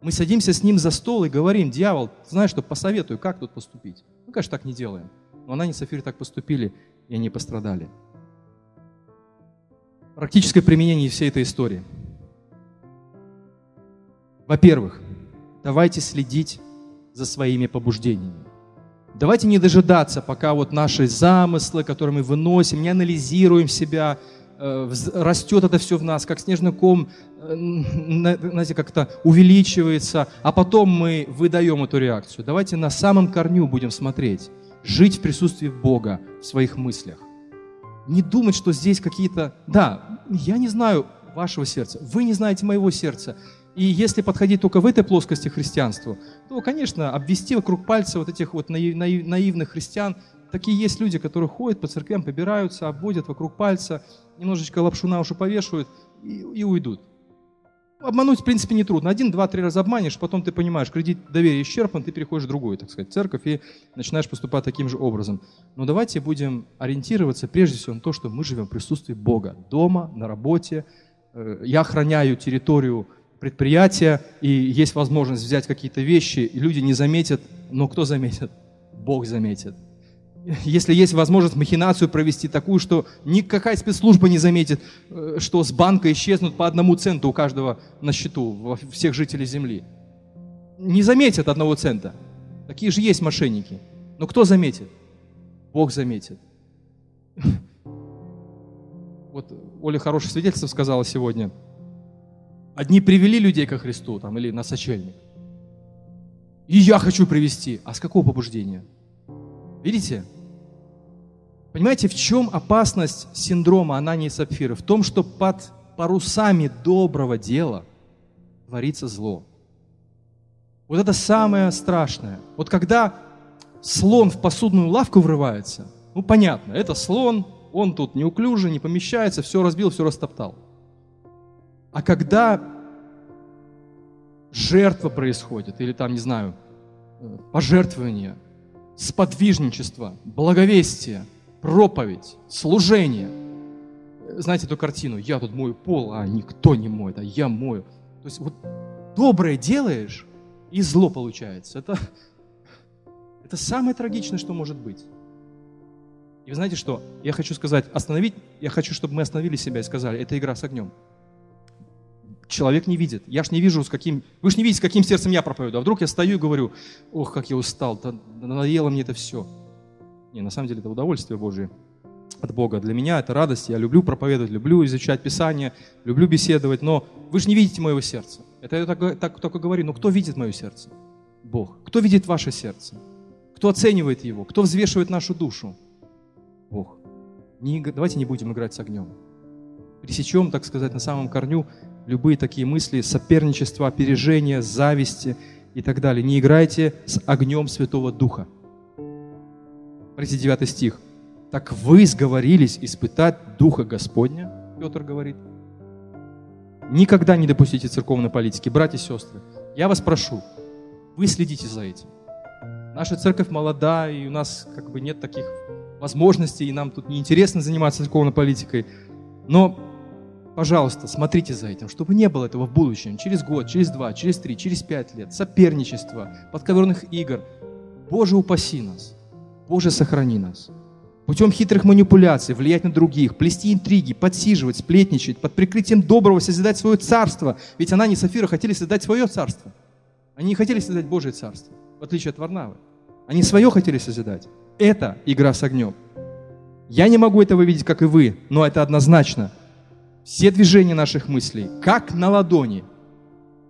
Мы садимся с ним за стол и говорим, дьявол, знаешь что, посоветую, как тут поступить. Мы, конечно, так не делаем. Но она и Сафир так поступили, и они пострадали. Практическое применение всей этой истории. Во-первых, давайте следить за своими побуждениями. Давайте не дожидаться, пока вот наши замыслы, которые мы выносим, не анализируем себя, э, растет это все в нас, как снежный ком, э, знаете, как-то увеличивается, а потом мы выдаем эту реакцию. Давайте на самом корню будем смотреть. жить в присутствии Бога в своих мыслях. Не думать, что здесь какие-то... Да, я не знаю вашего сердца, вы не знаете моего сердца. И если подходить только в этой плоскости христианству, то, конечно, обвести вокруг пальца вот этих вот наивных христиан, такие есть люди, которые ходят по церквям, побираются, обводят вокруг пальца, немножечко лапшу на уши повешивают и, и уйдут. Обмануть, в принципе, не трудно. Один, два, три раза обманешь, потом ты понимаешь, кредит доверия исчерпан, ты переходишь в другую, так сказать, церковь и начинаешь поступать таким же образом. Но давайте будем ориентироваться прежде всего на то, что мы живем в присутствии Бога. Дома, на работе. Э, я охраняю территорию предприятия, и есть возможность взять какие-то вещи, и люди не заметят, но кто заметит? Бог заметит если есть возможность махинацию провести такую, что никакая спецслужба не заметит, э, что с банка исчезнут по одному центу у каждого на счету, всех жителей Земли. Не заметят одного цента. Такие же есть мошенники. Но кто заметит? Бог заметит. <laughs> Вот Оля хорошее свидетельство сказала сегодня. Одни привели людей ко Христу, там, или на сочельник. И я хочу привести. А с какого побуждения? Видите? Понимаете, в чем опасность синдрома Анании и Сапфира? В том, что под парусами доброго дела творится зло. Вот это самое страшное. Вот когда слон в посудную лавку врывается, ну понятно, это слон, он тут неуклюже, не помещается, все разбил, все растоптал. А когда жертва происходит, или там, не знаю, э, пожертвование, сподвижничество, благовестие – проповедь, служение. Знаете эту картину? Я тут мою пол, а никто не моет, а я мою. То есть вот доброе делаешь, и зло получается. Это, это самое трагичное, что может быть. И вы знаете что? Я хочу сказать, остановить, я хочу, чтобы мы остановили себя и сказали, это игра с огнем. Человек не видит. Я ж не вижу, с каким... Вы же не видите, с каким сердцем я проповедую. А вдруг я стою и говорю, ох, как я устал, надоело мне это все. Не, на самом деле это удовольствие Божие от Бога. Для меня это радость. Я люблю проповедовать, люблю изучать Писание, люблю беседовать, но вы же не видите моего сердца. Это я так, так только говорю, но кто видит мое сердце? Бог. Кто видит ваше сердце? Кто оценивает его? Кто взвешивает нашу душу? Бог. Не, давайте не будем играть с огнем. Пресечем, так сказать, на самом корню любые такие мысли соперничества, опережения, зависти и так далее. Не играйте с огнем Святого Духа. Смотрите, 9 стих. «Так вы сговорились испытать Духа Господня», Петр говорит. Никогда не допустите церковной политики. Братья и сестры, я вас прошу, вы следите за этим. Наша церковь молода, и у нас как бы нет таких возможностей, и нам тут неинтересно заниматься церковной политикой. Но, пожалуйста, смотрите за этим, чтобы не было этого в будущем, через год, через два, через три, через пять лет, соперничества, подковерных игр. Боже, упаси нас. Боже, сохрани нас. Путем хитрых манипуляций влиять на других, плести интриги, подсиживать, сплетничать, под прикрытием доброго созидать свое царство. Ведь она не Сафира хотели создать свое царство. Они не хотели создать Божье царство, в отличие от Варнавы. Они свое хотели созидать. Это игра с огнем. Я не могу этого видеть, как и вы, но это однозначно. Все движения наших мыслей, как на ладони,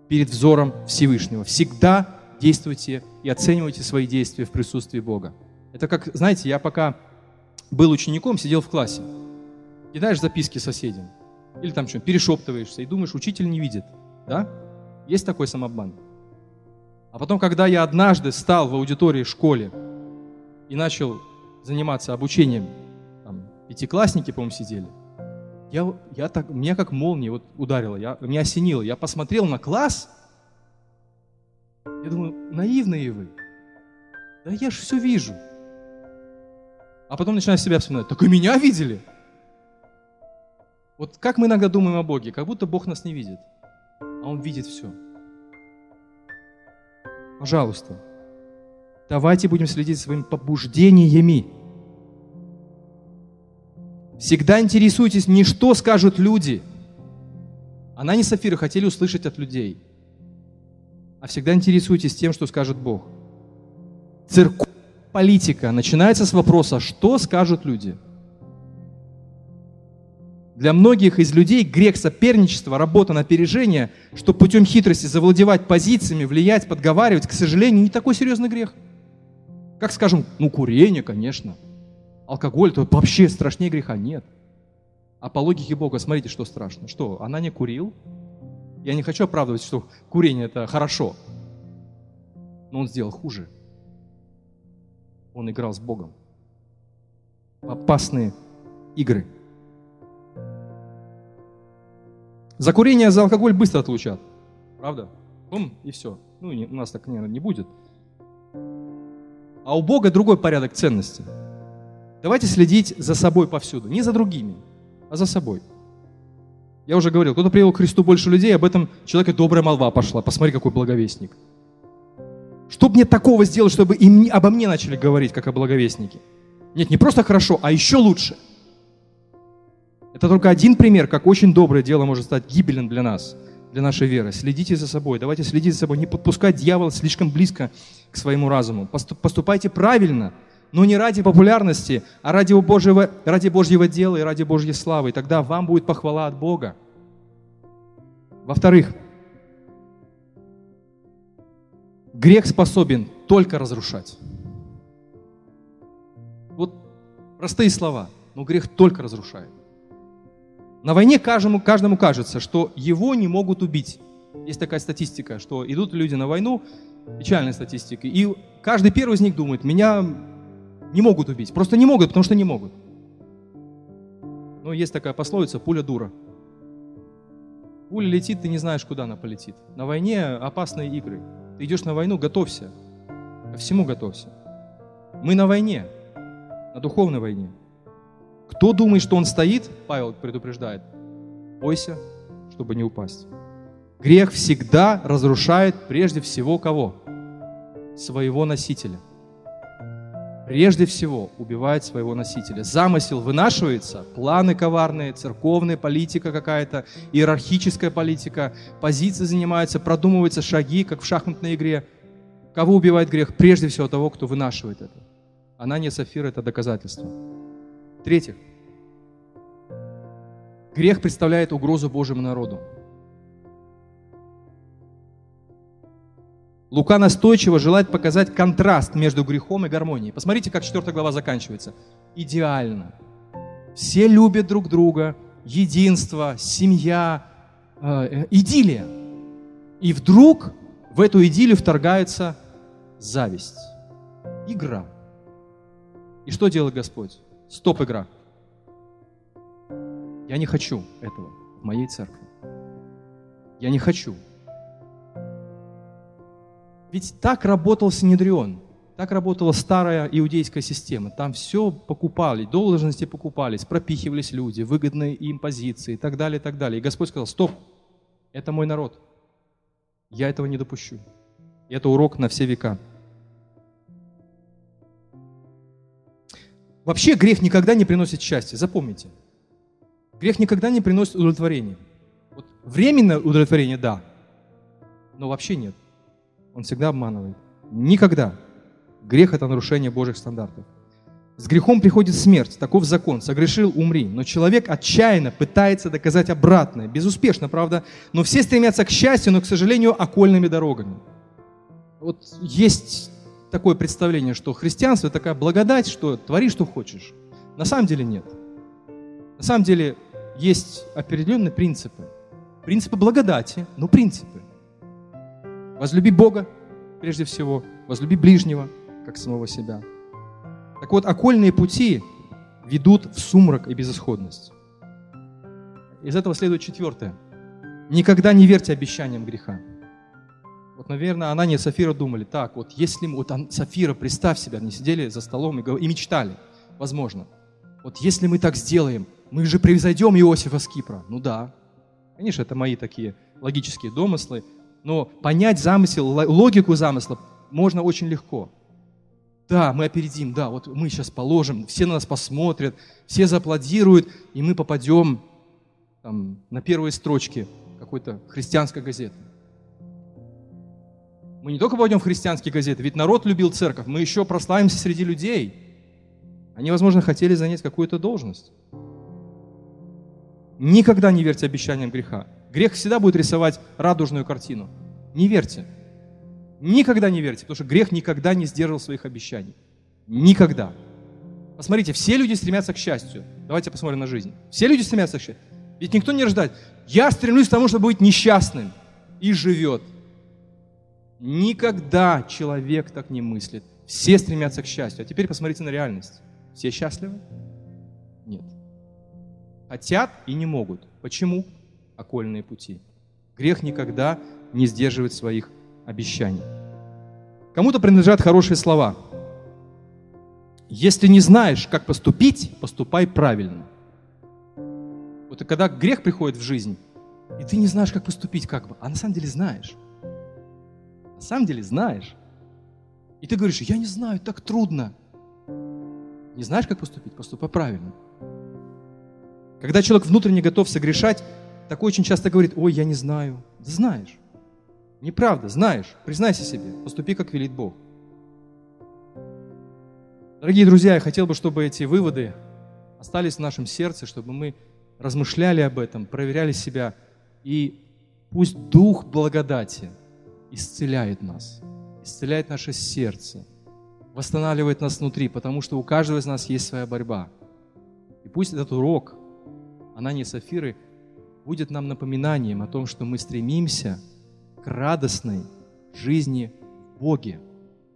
перед взором Всевышнего. Всегда действуйте и оценивайте свои действия в присутствии Бога. Это как, знаете, я пока был учеником, сидел в классе, кидаешь записки соседям, или там что, перешептываешься, и думаешь, учитель не видит, да? Есть такой самообман. А потом, когда я однажды стал в аудитории в школе и начал заниматься обучением, там, пятиклассники, по-моему, сидели, я, я так, меня как молния вот ударило, я, меня осенило. Я посмотрел на класс, я думаю, наивные вы. Да я же все вижу. А потом начинаешь себя вспоминать. Так и меня видели. Вот как мы иногда думаем о Боге, как будто Бог нас не видит, а Он видит все. Пожалуйста, давайте будем следить своими побуждениями. Всегда интересуйтесь не что скажут люди. Она не Сафира хотели услышать от людей. А всегда интересуйтесь тем, что скажет Бог. Церковь политика начинается с вопроса, что скажут люди. Для многих из людей грех соперничества, работа на опережение, что путем хитрости завладевать позициями, влиять, подговаривать, к сожалению, не такой серьезный грех. Как скажем, ну курение, конечно. Алкоголь, то вообще страшнее греха нет. А по логике Бога, смотрите, что страшно. Что, она не курил? Я не хочу оправдывать, что курение это хорошо. Но он сделал хуже. Он играл с Богом. Опасные игры. За курение, за алкоголь быстро отлучат. Правда? Бум, и все. Ну, у нас так, наверное, не будет. А у Бога другой порядок ценностей. Давайте следить за собой повсюду. Не за другими, а за собой. Я уже говорил, кто-то привел к Христу больше людей, об этом человека добрая молва пошла. Посмотри, какой благовестник. Что мне такого сделать, чтобы им, обо мне начали говорить, как о благовестнике? Нет, не просто хорошо, а еще лучше. Это только один пример, как очень доброе дело может стать гибельным для нас, для нашей веры. Следите за собой, давайте следить за собой, не подпускать дьявола слишком близко к своему разуму. Поступайте правильно – но не ради популярности, а ради Божьего, ради Божьего дела и ради Божьей славы. И тогда вам будет похвала от Бога. Во-вторых, грех способен только разрушать. Вот простые слова, но грех только разрушает. На войне каждому, каждому кажется, что его не могут убить. Есть такая статистика, что идут люди на войну, печальная статистика, и каждый первый из них думает, меня не могут убить. Просто не могут, потому что не могут. Ну, есть такая пословица «пуля дура». Пуля летит, ты не знаешь, куда она полетит. На войне опасные игры. Ты идешь на войну, готовься. Ко всему готовься. Мы на войне, на духовной войне. Кто думает, что он стоит, Павел предупреждает, бойся, чтобы не упасть. Грех всегда разрушает прежде всего кого? Своего носителя прежде всего убивает своего носителя. Замысел вынашивается, планы коварные, церковная политика какая-то, иерархическая политика, позиции занимаются, продумываются шаги, как в шахматной игре. Кого убивает грех? Прежде всего того, кто вынашивает это. Анания Сафир – это доказательство. В-третьих, грех представляет угрозу Божьему народу. Лука настойчиво желает показать контраст между грехом и гармонией. Посмотрите, как 4 глава заканчивается. Идеально. Все любят друг друга, единство, семья, э, идиллия. И вдруг в эту идиллию вторгается зависть, игра. И что делает Господь? Стоп, игра. Я не хочу этого в моей церкви. Я не хочу. Ведь так работал Синедрион, так работала старая иудейская система. Там все покупали, должности покупались, пропихивались люди, выгодные им позиции и так далее, и так далее. И Господь сказал, стоп, это мой народ. Я этого не допущу. Это урок на все века. Вообще грех никогда не приносит счастья, запомните. Грех никогда не приносит удовлетворения. Вот временное удовлетворение – да, но вообще нет. Он всегда обманывает. Никогда. Грех – это нарушение Божьих стандартов. С грехом приходит смерть, таков закон, согрешил – умри. Но человек отчаянно пытается доказать обратное, безуспешно, правда, но все стремятся к счастью, но, к сожалению, окольными дорогами. Вот есть такое представление, что христианство – такая благодать, что твори, что хочешь. На самом деле нет. На самом деле есть определенные принципы. Принципы благодати, но принципы. Возлюби Бога прежде всего, возлюби ближнего, как самого себя. Так вот, окольные пути ведут в сумрак и безысходность. Из этого следует четвертое. Никогда не верьте обещаниям греха. Вот, наверное, Анания и Сафира думали, так, вот если мы, вот Сафира, представь себя, они сидели за столом и, и мечтали, возможно, вот если мы так сделаем, мы же превзойдем Иосифа с Кипра. Ну да, конечно, это мои такие логические домыслы, но понять замысел, логику замысла можно очень легко. Да, мы опередим, да, вот мы сейчас положим, все на нас посмотрят, все зааплодируют, и мы попадем там, на первые строчки какой-то христианской газеты. Мы не только попадем в христианские газеты, ведь народ любил церковь, мы еще прославимся среди людей. Они, возможно, хотели занять какую-то должность. Никогда не верьте обещаниям греха. Грех всегда будет рисовать радужную картину. Не верьте. Никогда не верьте, потому что грех никогда не сдерживал своих обещаний. Никогда. Посмотрите, все люди стремятся к счастью. Давайте посмотрим на жизнь. Все люди стремятся к счастью. Ведь никто не рождает. Я стремлюсь к тому, чтобы быть несчастным. И живет. Никогда человек так не мыслит. Все стремятся к счастью. А теперь посмотрите на реальность. Все счастливы? Хотят и не могут. Почему? Окольные пути. Грех никогда не сдерживает своих обещаний. Кому-то принадлежат хорошие слова. Если не знаешь, как поступить, поступай правильно. Вот и когда грех приходит в жизнь, и ты не знаешь, как поступить, как бы, а на самом деле знаешь. На самом деле знаешь. И ты говоришь, я не знаю, так трудно. Не знаешь, как поступить? Поступай правильно. Когда человек внутренне готов согрешать, такой очень часто говорит, ой, я не знаю. Да знаешь. Неправда, знаешь. Признайся себе. Поступи, как велит Бог. Дорогие друзья, я хотел бы, чтобы эти выводы остались в нашем сердце, чтобы мы размышляли об этом, проверяли себя. И пусть Дух благодати исцеляет нас, исцеляет наше сердце, восстанавливает нас внутри, потому что у каждого из нас есть своя борьба. И пусть этот урок Анании Сафиры будет нам напоминанием о том, что мы стремимся к радостной жизни в Боге.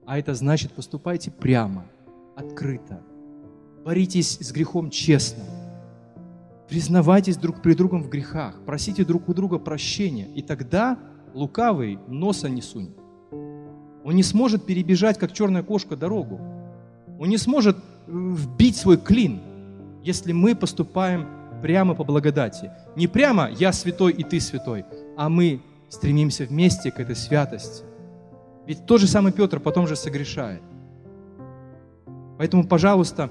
А это значит, поступайте прямо, открыто. Боритесь с грехом честно. Признавайтесь друг при другом в грехах. Просите друг у друга прощения. И тогда лукавый носа не сунет. Он не сможет перебежать, как черная кошка, дорогу. Он не сможет э, вбить свой клин, если мы поступаем прямо по благодати. Не прямо «я святой и ты святой», а мы стремимся вместе к этой святости. Ведь тот же самый Петр потом же согрешает. Поэтому, пожалуйста,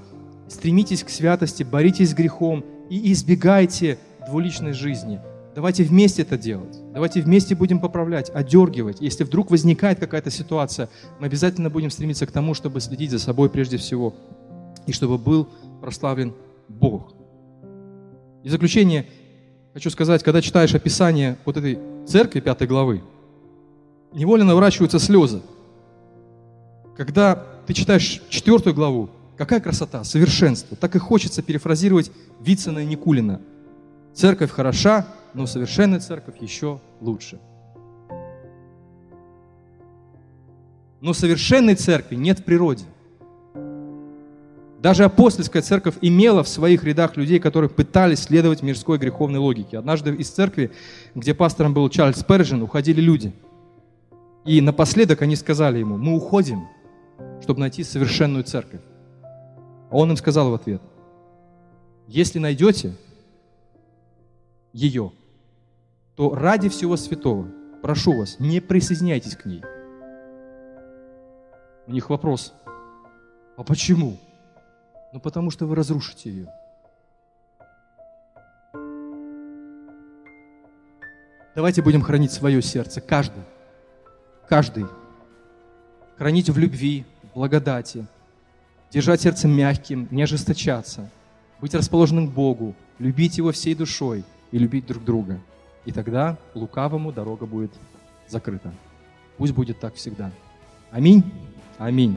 стремитесь к святости, боритесь с грехом и избегайте двуличной жизни. Давайте вместе это делать. Давайте вместе будем поправлять, одергивать. Если вдруг возникает какая-то ситуация, мы обязательно будем стремиться к тому, чтобы следить за собой прежде всего, и чтобы был прославлен Бог. И в заключение хочу сказать, когда читаешь описание вот этой церкви пятой главы, невольно наворачиваются слезы. Когда ты читаешь четвертую главу, какая красота, совершенство. Так и хочется перефразировать Вицина и Никулина. Церковь хороша, но совершенная церковь еще лучше. Но совершенной церкви нет в природе – даже апостольская церковь имела в своих рядах людей, которые пытались следовать мирской греховной логике. Однажды из церкви, где пастором был Чарльз Пержин, уходили люди. И напоследок они сказали ему, мы уходим, чтобы найти совершенную церковь. А он им сказал в ответ, если найдете ее, то ради всего святого, прошу вас, не присоединяйтесь к ней. У них вопрос, а почему? Но потому что вы разрушите ее. Давайте будем хранить свое сердце, каждый, каждый. Хранить в любви, в благодати, держать сердце мягким, не ожесточаться, быть расположенным к Богу, любить Его всей душой и любить друг друга. И тогда лукавому дорога будет закрыта. Пусть будет так всегда. Аминь. Аминь.